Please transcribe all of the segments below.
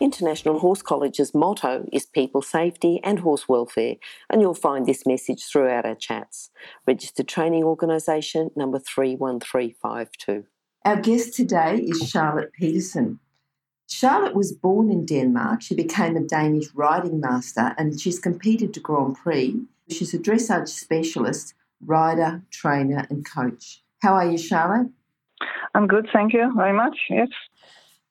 International Horse College's motto is people safety and horse welfare, and you'll find this message throughout our chats. Registered Training Organisation number 31352. Our guest today is Charlotte Pedersen. Charlotte was born in Denmark. She became a Danish riding master and she's competed to Grand Prix. She's a dressage specialist, rider, trainer, and coach. How are you, Charlotte? I'm good, thank you very much. Yes.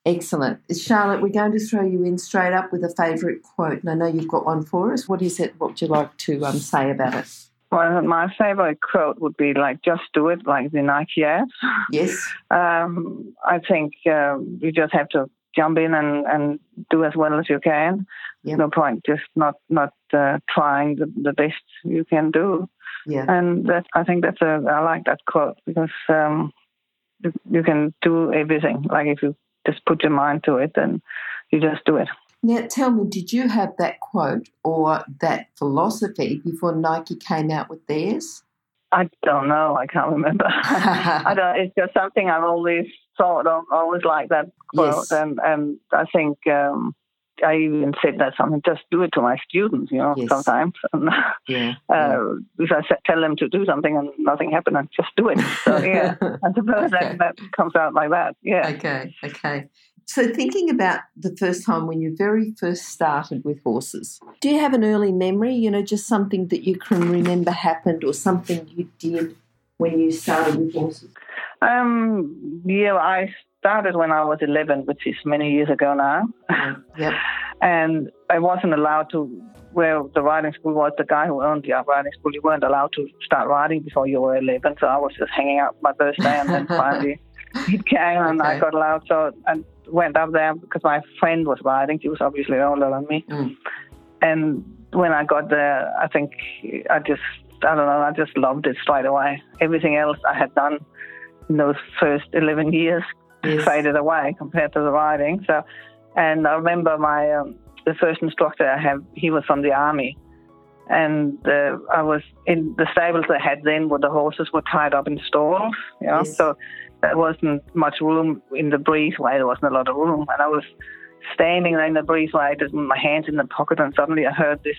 Excellent. Charlotte, we're going to throw you in straight up with a favourite quote, and I know you've got one for us. What is it? What would you like to um, say about it? Well, my favorite quote would be like, just do it, like the Nike ads. Yes. Um, I think uh, you just have to jump in and, and do as well as you can. Yep. No point just not not uh, trying the, the best you can do. Yeah. And that I think that's a I like that quote because um, you can do everything. Like if you just put your mind to it, and you just do it. Now, tell me, did you have that quote or that philosophy before Nike came out with theirs? I don't know. I can't remember. I don't. It's just something I've always thought of. Always like that quote, Yes. and and I think um, I even said that something. Just do it to my students, you know. Yes. Sometimes, and, Yeah. uh, if I tell them to do something and nothing happened, I just do it. So yeah, I suppose Okay. that that comes out like that. Yeah. Okay, okay. So, thinking about the first time when you very first started with horses, do you have an early memory? You know, just something that you can remember happened or something you did when you started with horses? Um. Yeah. I started when I was 11, which is many years ago now. Yep. and I wasn't allowed to. Where the riding school was, the guy who owned the riding school, you weren't allowed to start riding before you were 11. So I was just hanging out my birthday, and then finally it came, and I Okay. got allowed. So I went up there because my friend was riding. She was obviously older than me, Mm. and when I got there, I think I just, I don't know, I just loved it straight away. Everything else I had done in those first 11 years Yes. faded away compared to the riding. So, and I remember my um, the first instructor I have, he was from the army, and uh, I was in the stables they had then, where the horses were tied up in stalls. You know, Yes. so there wasn't much room in the breezeway. There wasn't a lot of room, and I was standing there in the breezeway with my hands in the pocket, and suddenly I heard this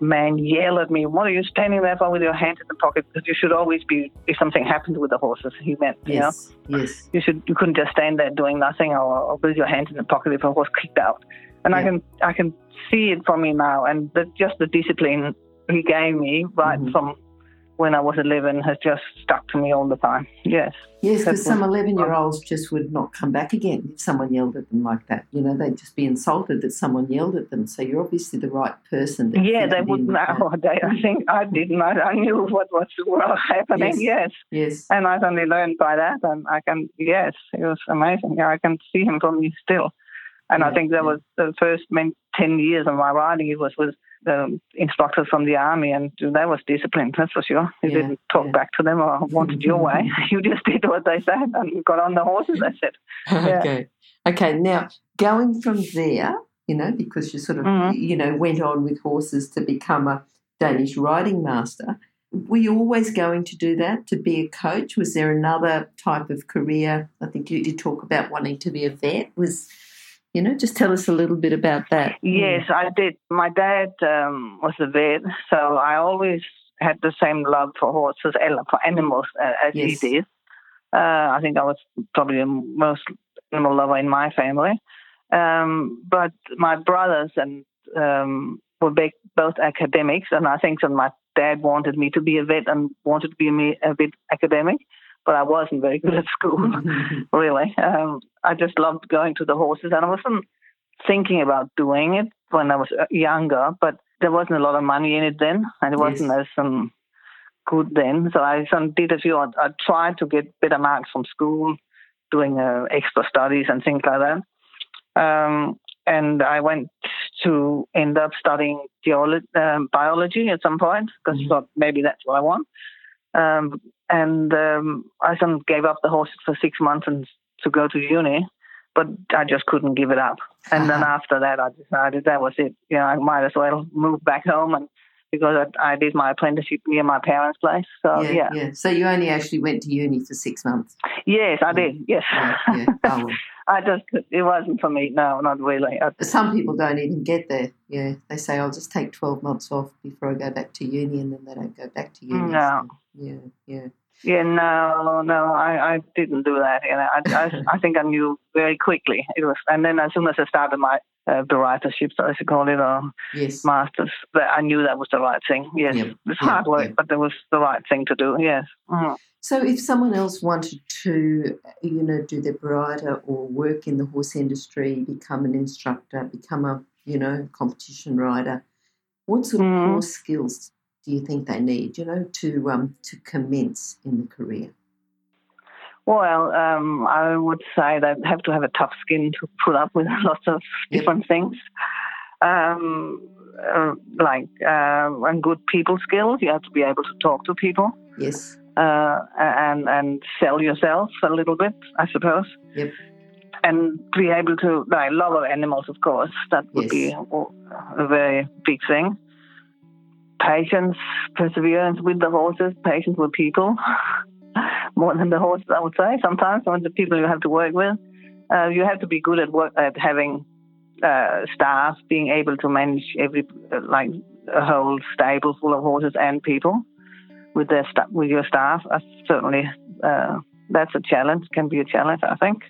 man yell at me, "What are you standing there for with your hands in the pocket? Because you should always be if something happened with the horses." He meant, you know Yes. Yes. you should you couldn't just stand there doing nothing or, or with your hands in the pocket if a horse kicked out. And I can I can see it from me now, and the, just the discipline he gave me right Mhm. from when I was 11 has just stuck to me all the time. Yes. Yes, because some 11 year olds just would not come back again if someone yelled at them like that. You know, they'd just be insulted that someone yelled at them. So you're obviously the right person. That Yeah, they wouldn't know. They, I think I didn't. I, I knew what was was happening. Yes. Yes. Yes. And I only learned by that, and I can, yes, it was amazing. Yeah, I can see him from me still. And I think that yeah. was the first 10 years of my riding, it was with the instructors from the army, and that was discipline, that's for sure. You Yeah, didn't talk yeah. back to them or wanted your way. You just did what they said and got on the horses, that's it. Yeah. okay. Okay. Now, going from there, you know, because you sort of, Mhm. you know, went on with horses to become a Danish riding master, were you always going to do that, to be a coach? Was there another type of career? I think you did talk about wanting to be a vet. Was, you know, just tell us a little bit about that. Yes, I did. My dad um, was a vet, so I always had the same love for horses, and for animals uh, as Yes. he did. Uh, I think I was probably the most animal lover in my family. Um, but my brothers and um, were both academics, and I think that my dad wanted me to be a vet and wanted to be a, me- a bit academic, but I wasn't very good at school really. Um, I just loved going to the horses, and I wasn't thinking about doing it when I was uh, younger, but there wasn't a lot of money in it then, and it wasn't as um, good then. So I did a few. I, I tried to get better marks from school, doing uh, extra studies and things like that. Um, and I went to end up studying geolo- um, biology at some point because Mhm. I thought maybe that's what I want. Um, and um, I of gave up the horses for six months and to go to uni, but I just couldn't give it up. And then Ah. after that, I decided that was it. You know, I might as well move back home and because I, I did my apprenticeship near my parents' place. So yeah, yeah, yeah. So you only actually went to uni for six months. yes, I did. Yes, Yeah. Oh, well. I just it wasn't for me. No, not really. I, Some people don't even get there. Yeah, they say I'll just take twelve months off before I go back to uni, and then they don't go back to uni. No. So, yeah, yeah. Yeah, no, no, I, I didn't do that. You know, I, I, I think I knew very quickly. It was, and then as soon as I started my uh, writership, so I should call it, or Yes. masters, that I knew that was the right thing. Yes, Yep, it's hard work, yep. but it was the right thing to do. Yes. Mhm. So, if someone else wanted to, you know, do their rider or work in the horse industry, become an instructor, become a, you know, competition rider, what sort of Mm. horse skills do you think they need, you know, to um to commence in the career? Well, um, I would say they have to have a tough skin to put up with lots of different things. Um, uh, like uh, and good people skills. You have to be able to talk to people. Yes. uh, and and sell yourself a little bit, I suppose. Yep. And be able to like love of animals, of course. That would be Yes. a, a very big thing. Patience, perseverance with the horses, patience with people, more than the horses, I would say. Sometimes, with the people you have to work with, uh, you have to be good at work at having uh, staff, being able to manage every uh, like a whole stable full of horses and people with their sta- with your staff. Uh, certainly, that's a challenge. Can be a challenge, I think.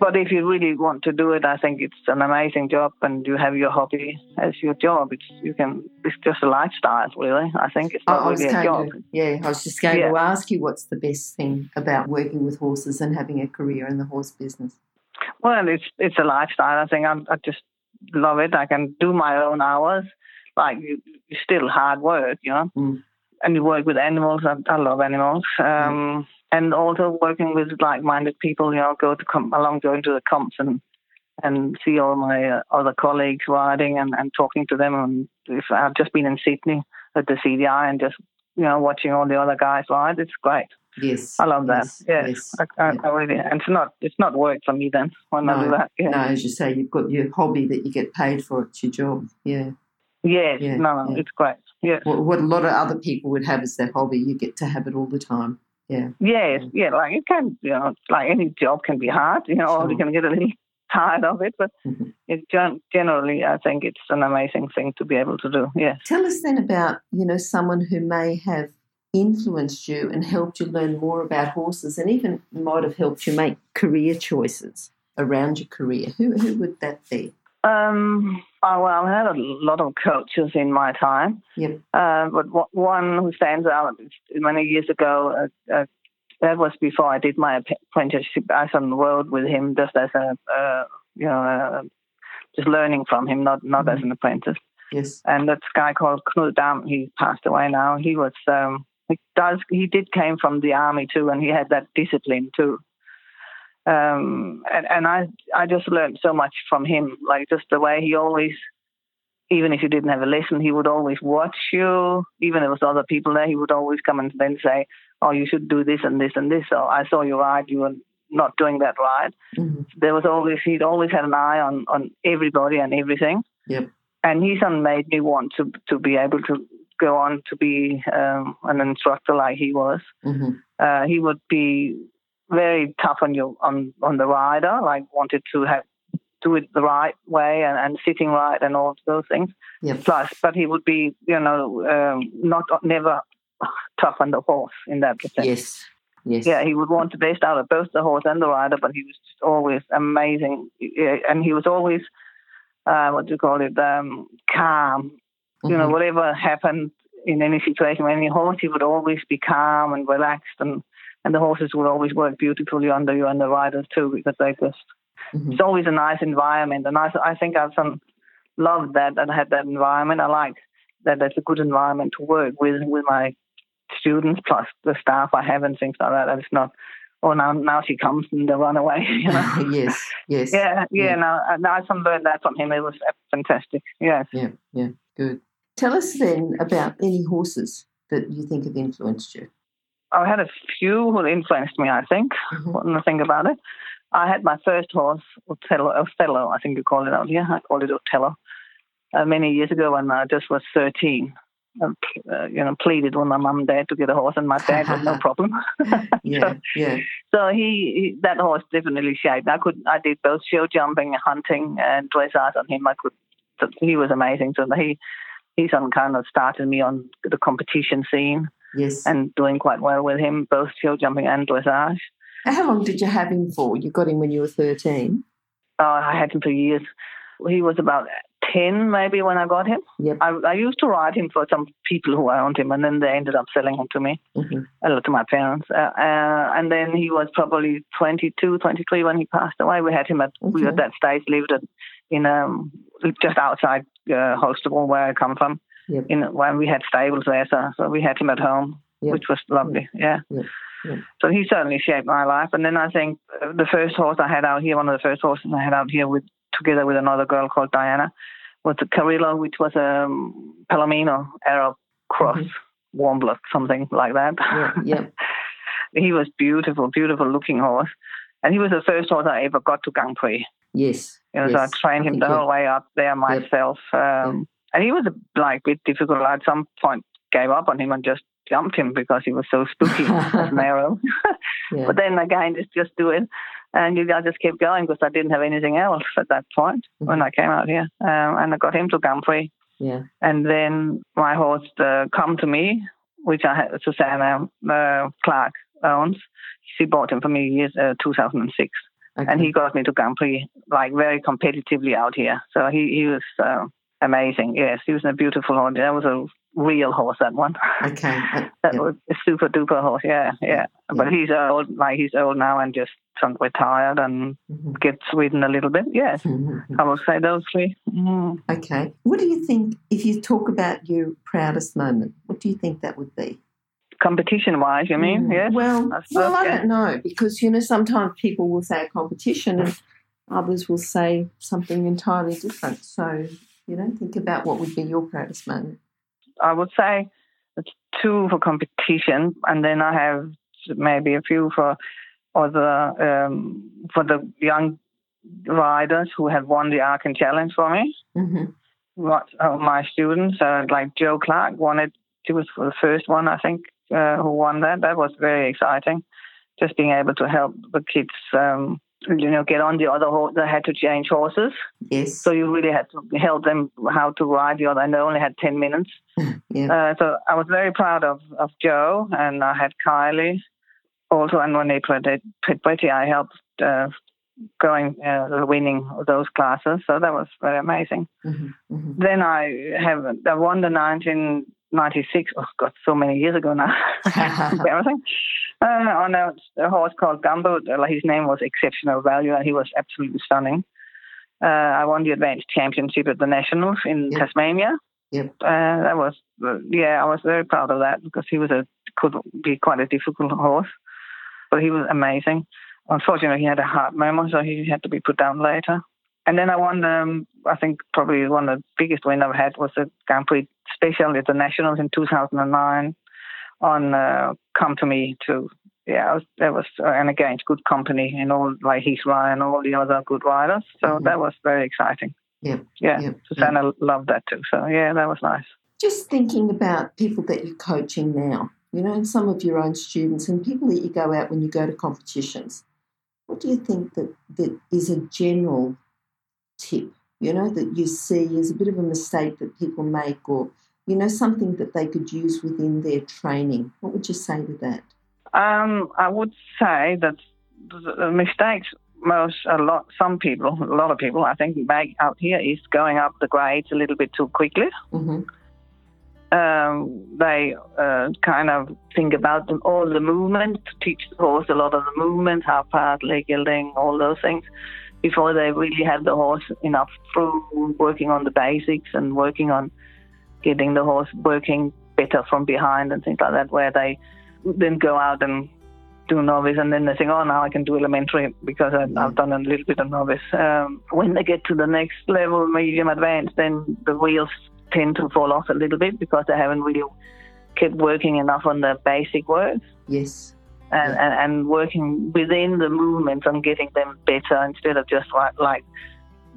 But if you really want to do it, I think it's an amazing job, and you have your hobby as your job. It's you can. It's just a lifestyle, really. I think it's not I really a job. to, yeah, I was just going Yeah. to ask you what's the best thing about working with horses and having a career in the horse business. Well, it's it's a lifestyle. I think I'm, I just love it. I can do my own hours. Like you, it's still hard work, you know. Mm. And you work with animals. I, I love animals. Um, And also working with like-minded people. You know, go to come along, going to the comps and and see all my uh, other colleagues riding and, and talking to them. And if I've just been in Sydney at the CDI and just you know watching all the other guys ride, it's great. Yes. I love that. Yes. Yes, yes. I, I, yeah. I really. And it's not it's not work for me then when I do No, that. Yeah. No, as you say, you've got your hobby that you get paid for. It's your job. Yeah. Yes, Yeah, no, no, yeah. it's great. Yes, What, what a lot of other people would have as their hobby, you get to have it all the time. Yeah. yes, yeah. Like it can, you know, like any job can be hard, you know, or you Sure. can get a little tired of it. But Mhm. it generally, I think it's an amazing thing to be able to do. Yeah. Tell us then about, you know, someone who may have influenced you and helped you learn more about horses and even might have helped you make career choices around your career. Who, who would that be? Um. Oh, well, I had a lot of coaches in my time. Yep. Uh, but one who stands out many years ago. Uh, uh, that was before I did my apprenticeship. I on the road with him just as a, uh, you know, uh, just learning from him, not not as an apprentice. Yes. and this guy called Knud Dam, he passed away now. He was um, he does he did came from the army too, and he had that discipline too. Um, and, and I I just learned so much from him, like just the way he always, even if you didn't have a lesson, he would always watch you. Even if there was other people there, he would always come and then say, "Oh, you should do this and this and this." Or I saw you ride, you were not doing that right Mhm. there was always he'd always had an eye on on everybody and everything. Yep. And he son made me want to to be able to go on to be um, an instructor like he was. Mhm. Uh, he would be very tough on you on on the rider, like wanted to have do it the right way and, and sitting right and all those things. Yep. Plus, but he would be you know um, not never tough on the horse in that sense. Yes. Yes. Yeah, he would want the best out of both the horse and the rider, but he was just always amazing, and he was always uh, what do you call it? Um, calm. You know, Mhm. whatever happened in any situation, any horse, he would always be calm and relaxed, and and the horses would always work beautifully under you and the riders too, because they just Mhm. it's always a nice environment, and I I think I've some loved that and had that environment. I like that that's a good environment to work with with my students plus the staff I have and things like that. And it's not oh now now she comes and they run away. You know. yes, yes. Yeah, yeah. Yeah. No, I- no, I learned that from him. It was fantastic. Yes. Yeah, yeah, good. Tell us then about any horses that you think have influenced you. I had a few who influenced me. I think. Mhm. When I think about it, I had my first horse, Othello. Othello I think you call it out here. I call it Othello. Uh, many years ago, when I just was thirteen. Uh, uh, you know, pleaded with my mum and dad to get a horse, and my dad had no problem. Yeah, yeah, So he, he that horse definitely shaped. I could I did both show jumping, hunting, and dressage on him. I could. He was amazing. So he he some kind of started me on the competition scene yes. and doing quite well with him, both show jumping and dressage. How long did you have him for? You got him when you were 13? Oh, I had him for years. He was about ten maybe when I got him. Yep. I, I used to ride him for some people who owned him, and then they ended up selling him to me. hmm uh, to my parents. Uh, uh, and then he was probably 22, 23 when he passed away. We had him at, we Okay. at that stage lived at, in um, just outside uh, Holstebro where I come from. Yep. In when we had stables there, so, so we had him at home, Yep. which was lovely. Yeah. Yep. So he certainly shaped my life. And then I think uh, the first horse I had out here, one of the first horses I had out here with together with another girl called Diana, was the Carrillo, which was a um, Palomino Arab cross, Mhm. warm blood, something like that. Yeah, yeah. he was beautiful, beautiful looking horse. And he was the first horse I ever got to Grand Prix. Yes. You know, yes. so I trained him think the whole way up there myself. Um, And he was a, like a bit difficult. I at some point gave up on him and just jumped him because he was so spooky and narrow. Yeah. But then again, just just do it. And you, I just kept going because I didn't have anything else at that point when I came out here. Um, and I got him to Grand Yeah. And then my horse, uh, Come to Me, which I had, Susanna uh, Clark owns, she bought him for me years, uh, 2006. Okay. And he got me to Grand Prix, like very competitively out here. So he, he was uh, amazing. Yes, he was a beautiful horse. That was a real horse, that one. Okay. uh, That yeah. was a super duper horse. Yeah, yeah. But he's old, like he's old now and just some retired and Mhm. gets ridden a little bit. Yes, Mhm. I will say those three. Mm. Okay. What do you think, if you talk about your proudest moment, what do you think that would be? Competition wise, you mean? Mm, Yes. Well, I well, I don't know because you know sometimes people will say a competition and others will say something entirely different. So you know, think about what would be your proudest moment. I would say it's two for competition, and then I have maybe a few for other um, for the young riders who have won the Arkan Challenge for me. hmm What uh, my students, uh, like Joe Clark, won it. She was the first one, I think, uh, who won that. That was very exciting. Just being able to help the kids, um, you know, get on the other horse. They had to change horses, Yes. so you really had to help them how to ride the other. And they only had ten minutes. yeah. Uh, so I was very proud of, of Joe, and I had Kylie also. And when they played Pretty, I helped uh, going uh, winning those classes. So that was very amazing. hmm hmm Then I have I won the 1996. Oh God, so many years ago now. Embarrassing. Uh, on a, a horse called Gumbo. His name was Exceptional Value, and he was absolutely stunning. Uh, I won the advanced championship at the nationals in Yep. Tasmania. Yep. Uh, that was yeah, I was very proud of that because he was a could be quite a difficult horse, but he was amazing. Unfortunately, he had a heart murmur, so he had to be put down later. And then I won, um, I think probably one of the biggest win I've had was the Grand Prix Special at the Nationals in 2009 on uh, Come to Me too. Yeah, I was, that was, uh, and again, it's good company and all, like Heath Ryan, all the other good riders. So Mhm. that was very exciting. Yep, Yeah, yep, Susanna loved that too. So yeah, that was nice. Just thinking about people that you're coaching now, you know, and some of your own students and people that you go out when you go to competitions. What do you think that, that is a general tip, you know, that you see as a bit of a mistake that people make or, you know, something that they could use within their training? What would you say to that? Um, I would say that the mistakes most a lot some people a lot of people I think make out here is going up the grades a little bit too quickly. hmm Um, they uh, kind of think about them, all the movement, teach the horse a lot of the movement, how fast, leg yielding, all those things, before they really have the horse enough through working on the basics and working on getting the horse working better from behind and things like that, where they then go out and do novice, and then they think, oh, now I can do elementary because I, I've done a little bit of novice. Um, when they get to the next level, medium advanced, then the wheels tend to fall off a little bit because they haven't really kept working enough on the basic work. Yes. And, and, and working within the movements and getting them better instead of just like, like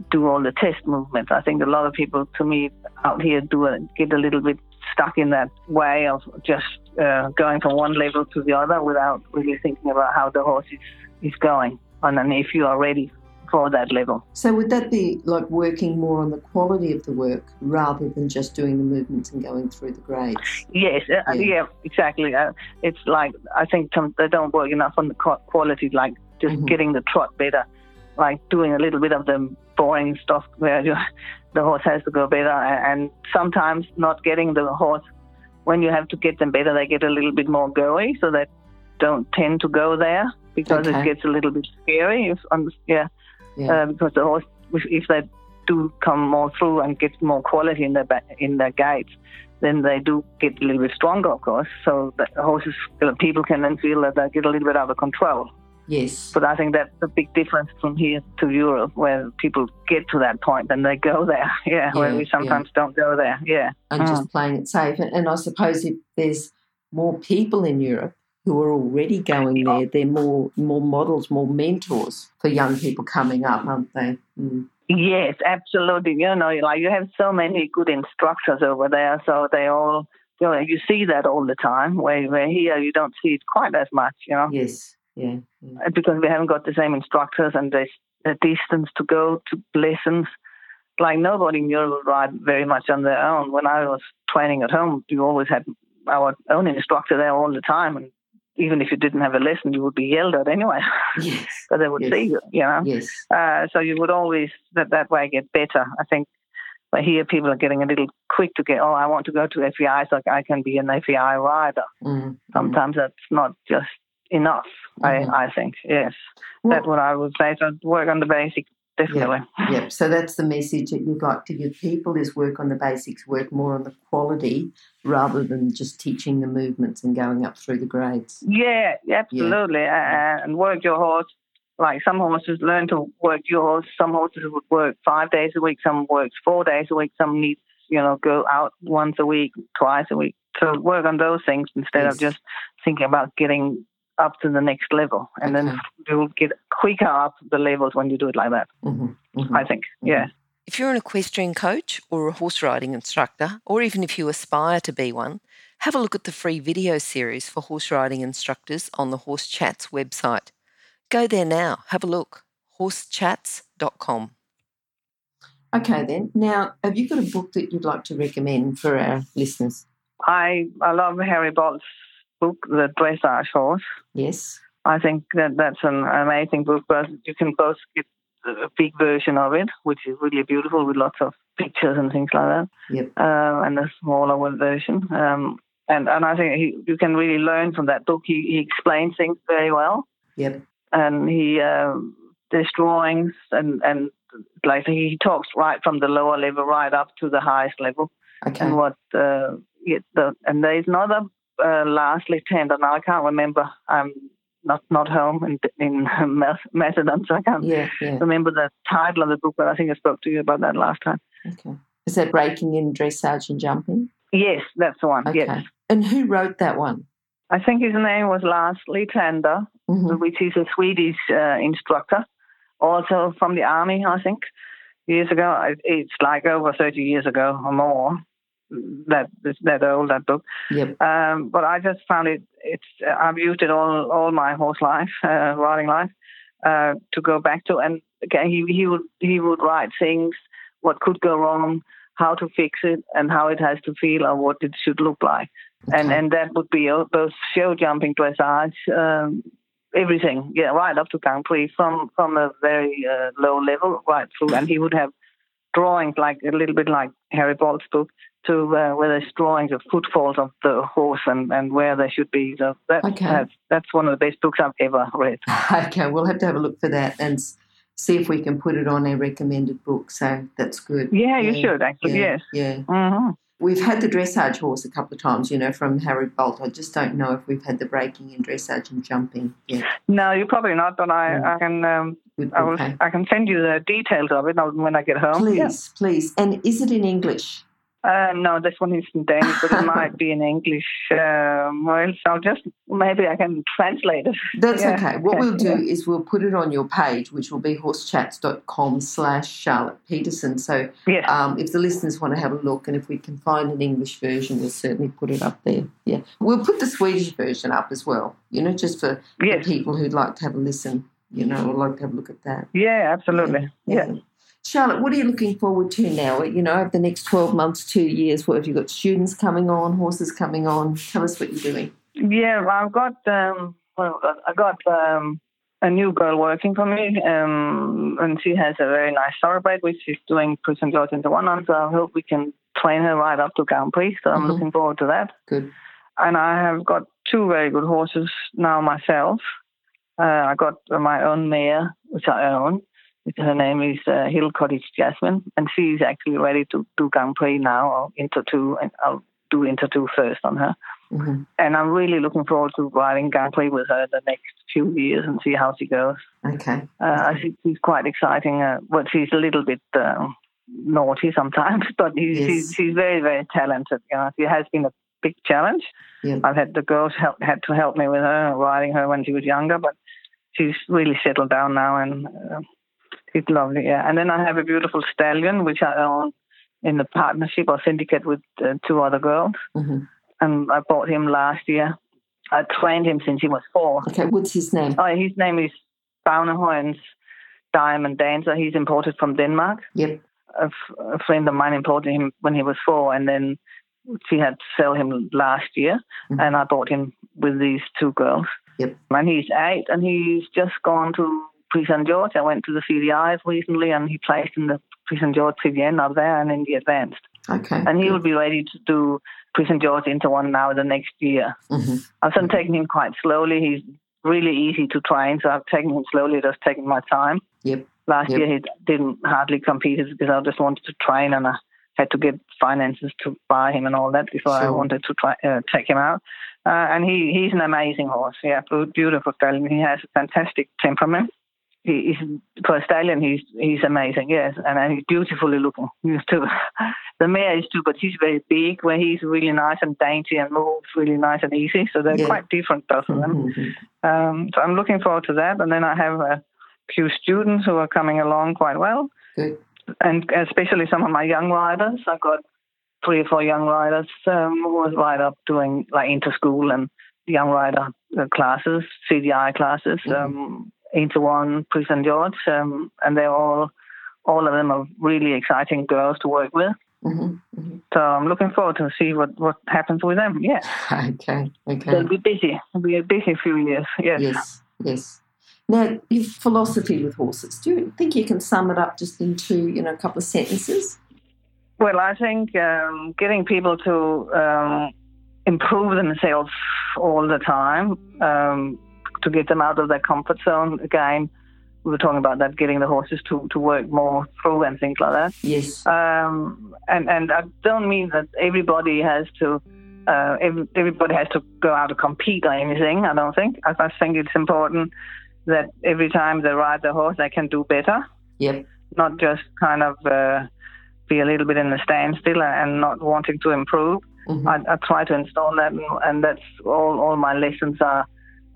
do all the test movements. I think a lot of people, to me, out here do a, get a little bit stuck in that way of just uh, going from one level to the other without really thinking about how the horse is, is going and then if you are ready for that level. So would that be like working more on the quality of the work rather than just doing the movements and going through the grades? Yes, uh, Yeah. yeah, exactly. Uh, it's like I think some, they don't work enough on the qu- quality, like just Mhm. getting the trot better, like doing a little bit of the boring stuff where you, the horse has to go better, and sometimes not getting the horse when you have to get them better, they get a little bit more goey, so they don't tend to go there because Okay. it gets a little bit scary. If, um, yeah, Yeah. uh, because the horse, if, they do come more through and get more quality in their ba- in their gaits, then they do get a little bit stronger, of course. So the horses, people can then feel that they get a little bit out of control. Yes. But I think that's a big difference from here to Europe, where people get to that point and they go there. Yeah, where we sometimes don't go there. Yeah. And just playing it safe. And, and I suppose if there's more people in Europe who are already going there, they're more more models, more mentors for young people coming up, aren't they? Mm. Yes, absolutely. You know, like you have so many good instructors over there, so they all, you know, you see that all the time. Where, where here you don't see it quite as much, you know, Yes. Yeah. yeah. because we haven't got the same instructors and there's a distance to go to lessons. Like nobody in Europe would ride very much on their own. When I was training at home, you always had our own instructor there all the time, and even if you didn't have a lesson, you would be yelled at anyway, Yes. because they would Yes. see you, you know. Yes. Uh, so you would always that that way get better. I think. But here people are getting a little quick to get. Oh, I want to go to FEI so I can be an FEI rider. Mm. Mm. Sometimes that's not just enough. Mhm. I I think yes, Well- that's what I would say. So work on the basic definitely. Yep. So that's the message that you'd like to give people is work on the basics, work more on the quality rather than just teaching the movements and going up through the grades. Yeah, absolutely, Uh, and work your horse. Like some horses learn to work your horse. Some horses would work five days a week. Some works four days a week. Some needs you know go out once a week, twice a week. So work on those things instead Yes. of just thinking about getting up to the next level, and Okay. then you'll get quicker up the levels when you do it like that. hmm hmm I think. Yeah. If you're an equestrian coach or a horse riding instructor, or even if you aspire to be one, have a look at the free video series for horse riding instructors on the Horse Chats website. Go there now, have a look. horsechats.com. Okay, then. Now, have you got a book that you'd like to recommend for our listeners? I I love Harry Boldt's book, The Dressage Horse. Yes. I think that that's an amazing book, but you can both get a big version of it, which is really beautiful with lots of pictures and things like that, Yep. uh, and a smaller one version. Um, and and I think he, you can really learn from that book. He, he explains things very well, Yep. and he um, there's drawings and and like he talks right from the lower level right up to the highest level Okay. and what uh, it, the, and there's another uh, lastly tender. Now I can't remember. I'm not not home in in Mac- Macedon, so I can't Yeah, yeah. remember the title of the book. But I think I spoke to you about that last time. Okay. Is that breaking in dressage and jumping? Yes, that's the one. Okay. Yes, And who wrote that one? I think his name was Lars Litlander, hmm which is a Swedish uh, instructor, also from the army. I think years ago. It's like over 30 years ago or more. That that old that book. Yep. Um, but I just found it. It's I've used it all all my horse life, uh, riding life, uh, to go back to. And again, he he would he would write things, what could go wrong, how to fix it, and how it has to feel, or what it should look like. And Okay. and that would be both show jumping, dressage, um, everything. Yeah, right up to Grand Prix from from a very uh, low level right through. And he would have drawings like a little bit like Harry Boldt's book to uh, where there's drawings of footfalls of the horse and, and where they should be. So that, Okay. that's, that's one of the best books I've ever read. Okay, we'll have to have a look for that and see if we can put it on our recommended book. So that's good. Yeah, you should actually. Yeah, Yes. Yeah. hmm We've had the dressage horse a couple of times, you know, from Harry Boldt. I just don't know if we've had the breaking and dressage and jumping yet. No, you're probably not, but I, Mm. I can um, I, will, okay. I can send you the details of it when I get home. Please, Yeah. please. And is it in English? Uh, no, this one is in Danish, but it might be in English. Um, well, so just maybe I can translate it. That's Yeah, okay. What we'll do yeah. is we'll put it on your page, which will be horsechats.com slash Charlotte Pedersen. So um, if the listeners want to have a look and if we can find an English version, we'll certainly put it up there. Yeah. We'll put the Swedish version up as well, you know, just for yes. people who'd like to have a listen, you know, or like to have a look at that. Yeah, absolutely. Yeah. Charlotte, what are you looking forward to now? You know, over the next 12 months, two years, what have you got? Students coming on, horses coming on? Tell us what you're doing. Yeah, I've got um, well, I've got um, a new girl working for me, um, and she has a very nice thoroughbred, which she's doing Prix St. George into one on. So I hope we can train her right up to Grand Prix. So I'm Mhm. looking forward to that. Good. And I have got two very good horses now myself. Uh, I got my own mare, which I own. Her name is uh, Hill Cottage Jasmine, and she's actually ready to do Grand Prix now, or Inter two, and I'll do Inter 2 first on her hmm and I'm really looking forward to riding Grand Prix with her the next few years and see how she goes. Okay. Uh, I think she's quite exciting. Uh, but she's a little bit uh, naughty sometimes, but she's, Yes. she's, she's very, very talented. You know, she has been a big challenge. Yeah. I've had the girls help, had to help me with her riding her when she was younger, but she's really settled down now and uh, she's lovely. Yeah, and then I have a beautiful stallion which I own in a partnership or syndicate with uh, two other girls hmm and I bought him last year. I trained him since he was four. Okay. What's his name? Oh, his name is Baunerhoyens Diamond Dancer. He's imported from Denmark. Yep. A, f- a friend of mine imported him when he was four, and then she had to sell him last year, Mhm. and I bought him with these two girls. Yep. And he's eight, and he's just gone to Prix St. George. I went to the CDIs recently, and he placed in the Prix St. George Trivienne up there and in the advanced. Okay. And he good. will be ready to do Prix St. George inter one now the next year. Mhm. I've been taking him quite slowly. He's really easy to train, so I've taken him slowly, just taking my time. Yep. Last Yep. year he didn't hardly compete because I just wanted to train and I had to get finances to buy him and all that before I wanted to try uh, take him out. Uh, and he, he's an amazing horse. Yeah, beautiful stallion. He has a fantastic temperament. He, he's for a stallion. He's he's amazing. Yes, and, and he's beautifully looking. He's too. The mare is too, but he's very big. Where he's really nice and dainty and moves really nice and easy. So they're Yeah. quite different, both of them. Mhm. Um, so I'm looking forward to that. And then I have a few students who are coming along quite well, Good. and especially some of my young riders. I've got three or four young riders um, who was right up doing like inter school and young rider uh, classes, CDI classes, Mhm. um, inter one, St. George, um, and they're all all of them are really exciting girls to work with. Mhm. Mhm. So I'm looking forward to see what, what happens with them. Yeah, Okay. Okay. they'll be busy. It'll be a busy few years. Yes. Yes. Yes. Now, your philosophy with horses. Do you think you can sum it up just into you know a couple of sentences? Well, I think um, getting people to um, improve themselves all the time, um, to get them out of their comfort zone. Again, we were talking about that, getting the horses to, to work more through and things like that. Yes. Um, and and I don't mean that everybody has to. Uh, every, everybody has to go out and compete or anything. I don't think. I, I think it's important that every time they ride the horse, they can do better Yep. not just kind of uh, be a little bit in the standstill and not wanting to improve. Mhm. I, I try to install that, and, and that's all. All my lessons are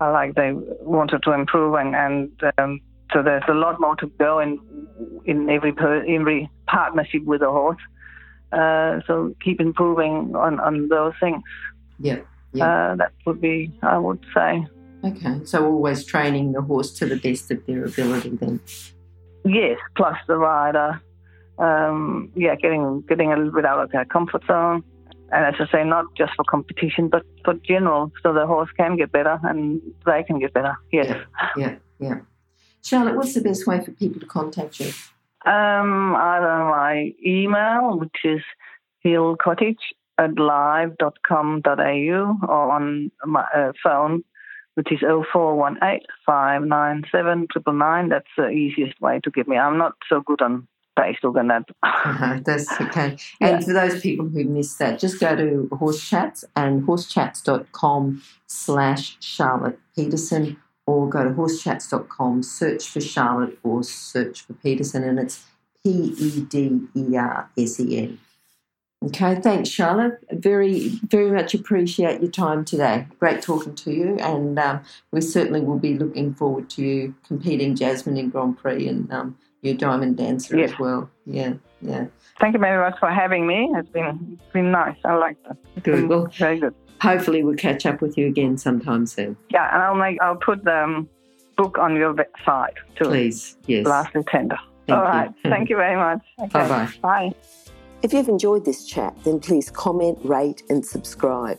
like they wanted to improve, and and um, so there's a lot more to go in in every per, every partnership with a horse. Uh, so keep improving on on those things. Yep. Yeah. Uh, that would be, I would say, Okay. So always training the horse to the best of their ability. Then. Yes, plus the rider. Um, yeah, getting getting a little bit out of their comfort zone. And as I say, not just for competition, but for general, so the horse can get better and they can get better. Yes. Yeah. Yeah. Charlotte, what's the best way for people to contact you? Um, either my email, which is hillcottage at live.com.au, or on my uh, phone, which is 0418 597 999. That's the easiest way to get me. I'm not so good on And that. Uh-huh, that's okay. And Yeah. for those people who missed that, just go to Horse Chats and horsechats.com slash Charlotte Pedersen or go to horsechats.com, search for Charlotte or search for Pedersen, and it's P E D E R S E N. Okay, thanks, Charlotte. Very, very much appreciate your time today. Great talking to you, and um, we certainly will be looking forward to you competing, Jasmine, in Grand Prix and um, your Diamond Dancer Yes. as well. Yeah, yeah. Thank you very much for having me. It's been it's been nice. I like that. Good. Well, Very good. hopefully we'll catch up with you again sometime soon. Yeah, and I'll make I'll put the um, book on your website too. Please, yes. Lastly tender. Thank All you. right. Thank you very much. Okay. Bye-bye. Bye. If you've enjoyed this chat, then please comment, rate, and subscribe.